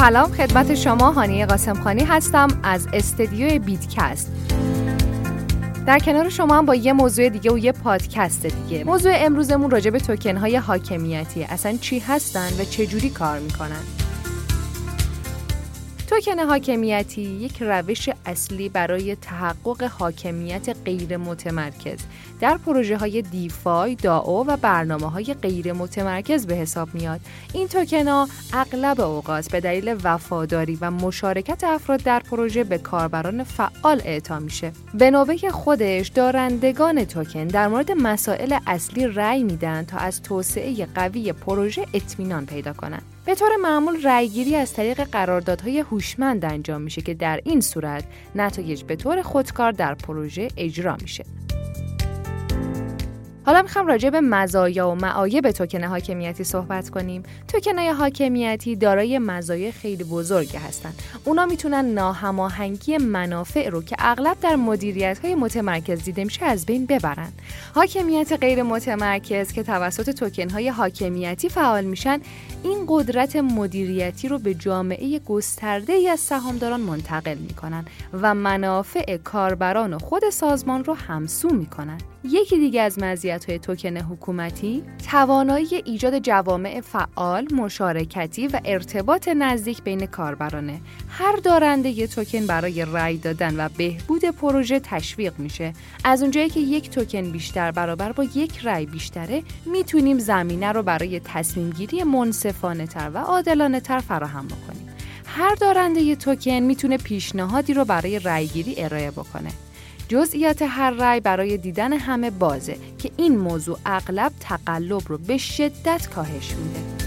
سلام خدمت شما هانیه قاسمخانی هستم از استدیو بیتکست. در کنار شما هم با یه موضوع دیگه و یه پادکست دیگه. موضوع امروزمون راجع به توکن های حاکمیتی. اصلا چی هستن و چجوری کار می‌کنن؟ توکن حاکمیتی یک روش اصلی برای تحقق حاکمیت غیر متمرکز در پروژه های دیفای، داو و برنامه های غیر متمرکز به حساب میاد. این توکن ها اغلب اوقات به دلیل وفاداری و مشارکت افراد در پروژه به کاربران فعال اعطا میشه. به نوبه خودش دارندگان توکن در مورد مسائل اصلی رأی میدن تا از توسعه قوی پروژه اطمینان پیدا کنند. به طور معمول رأیگیری از طریق قراردادهای هوشمند انجام میشه که در این صورت نتایج به طور خودکار در پروژه اجرا میشه. حالا می‌خوام راجع به مزایا و معایب توکن حاکمیتی صحبت کنیم. توکن های حاکمیتی دارای مزایای خیلی بزرگی هستند. اونا می‌تونن ناهماهنگی منافع رو که اغلب در مدیریت های متمرکز دیده میشه از بین ببرن. حاکمیت غیر متمرکز که توسط توکن های حاکمیتی فعال میشن این قدرت مدیریتی رو به جامعه گسترده ای از سهامداران منتقل می‌کنن و منافع کاربران و خود سازمان رو همسو می‌کنن. یکی دیگه از های توکن حکومتی توانایی ایجاد جوامع فعال، مشارکتی و ارتباط نزدیک بین کاربرانه. هر دارنده ی توکن برای رأی دادن و بهبود پروژه تشویق میشه. از اونجایی که یک توکن بیشتر برابر با یک رأی بیشتره، می‌تونیم زمینه رو برای تصمیم گیری منصفانه تر و عادلانه تر فراهم بکنیم. هر دارنده ی توکن می‌تونه پیشنهادی رو برای رأیگیری ارائه بکنه. جزئیات هر رأی برای دیدن همه بازه که این موضوع اغلب تقلب رو به شدت کاهش میده.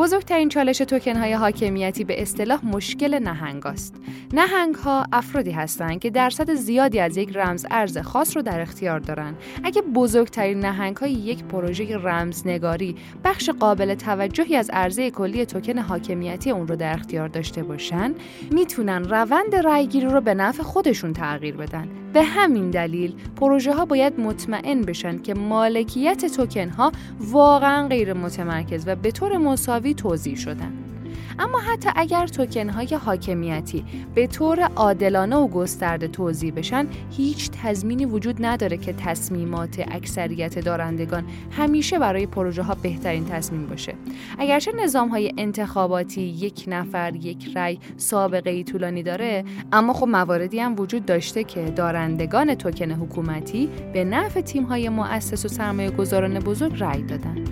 بزرگترین چالش توکن های حاکمیتی به اصطلاح مشکل نهنگ است. نهنگ ها افرادی هستند که درصد زیادی از یک رمز ارز خاص رو در اختیار دارند. اگه بزرگترین نهنگ های یک پروژه رمزنگاری بخش قابل توجهی از عرضه کلی توکن حاکمیتی اون رو در اختیار داشته باشن، می‌تونن روند رأیگیری رو به نفع خودشون تغییر بدن. به همین دلیل پروژه ها باید مطمئن بشن که مالکیت توکن ها واقعا غیر متمرکز و به طور مساوی توضیح شدن. اما حتی اگر توکن های حاکمیتی به طور عادلانه و گسترده توضیح بشن هیچ تضمینی وجود نداره که تصمیمات اکثریت دارندگان همیشه برای پروژه ها بهترین تصمیم باشه. اگرچه نظام های انتخاباتی یک نفر یک رأی سابقه ای طولانی داره اما خب مواردی هم وجود داشته که دارندگان توکن حکومتی به نفع تیم های مؤسس و سرمایه گذاران بزرگ رأی دادن.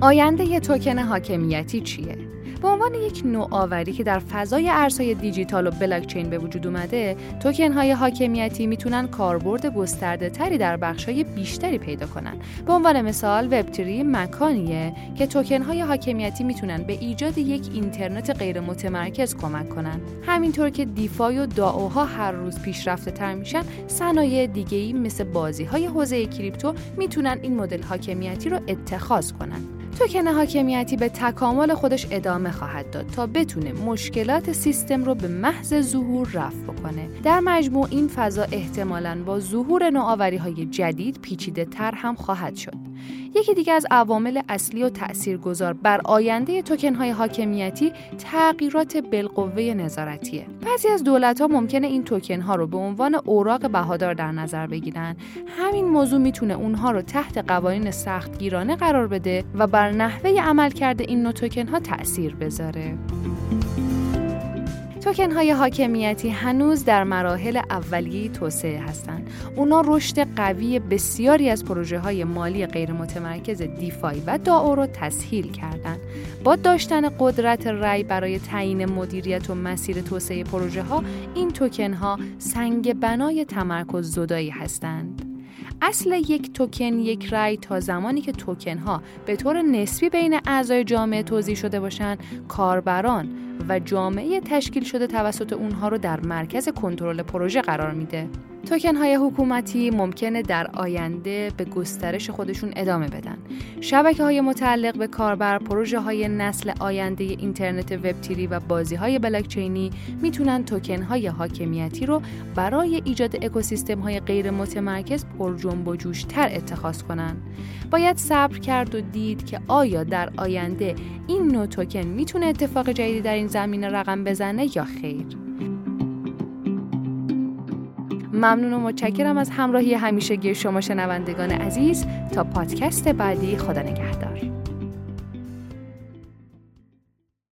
آینده ی توکن حاکمیتی چیه؟ به عنوان یک نوآوری که در فضای ارزهای دیجیتال و بلاکچین به وجود اومده، توکن های حاکمیتی می‌تونن کاربرد گسترده تری در بخش های بیشتری پیدا کنن. به عنوان مثال وب مکانیه که توکن های حاکمیتی می‌تونن به ایجاد یک اینترنت غیر متمرکز کمک کنن. همینطور که دیفای و داوها هر روز پیشرفته تر میشن، صنایع دیگه ای مثل بازی های حوزه کریپتو می‌تونن این مدل حاکمیتی رو اتخاذ کنن. توکن حاکمیتی به تکامل خودش ادامه خواهد داد تا بتونه مشکلات سیستم رو به محض ظهور رفع بکنه. در مجموع این فضا احتمالاً با ظهور نوآوری های جدید پیچیده تر هم خواهد شد. یکی دیگه از عوامل اصلی و تاثیرگذار بر آینده توکن های حاکمیتی تغییرات بالقوه نظارتیه. بعضی از دولت ها ممکنه این توکن ها رو به عنوان اوراق بهادار در نظر بگیرن. همین موضوع می‌تونه اونها رو تحت قوانین سختگیرانه قرار بده و بر نحوه عمل کرده این نوع توکن ها تاثیر بذاره. توکن های حاکمیتی هنوز در مراحل اولیه توسعه هستند. اونا رشد قوی بسیاری از پروژه های مالی غیر متمرکز دیفای و داو رو تسهیل کردند. با داشتن قدرت رأی برای تعیین مدیریت و مسیر توسعه پروژه ها، این توکن ها سنگ بنای تمرکز زدایی هستند. اصل یک توکن یک رای تا زمانی که توکن ها به طور نسبی بین اعضای جامعه توضیح شده باشند کاربران و جامعه تشکیل شده توسط اونها رو در مرکز کنترل پروژه قرار میده. توکن های حکومتی ممکنه در آینده به گسترش خودشون ادامه بدن. شبکه های متعلق به کاربر، پروژه های نسل آینده اینترنت وب تیری و بازی های بلاکچینی می‌تونن توکن های حاکمیتی رو برای ایجاد اکوسیستم های غیر متمرکز پر جنب و جوش تر اتخاذ کنن. باید صبر کرد و دید که آیا در آینده این نوع توکن می‌تونه اتفاق جدیدی در این زمینه رقم بزنه یا خیر. ممنون و متشکرم از همراهی همیشگی شما شنوندگان عزیز تا پادکست بعدی خدا نگهدار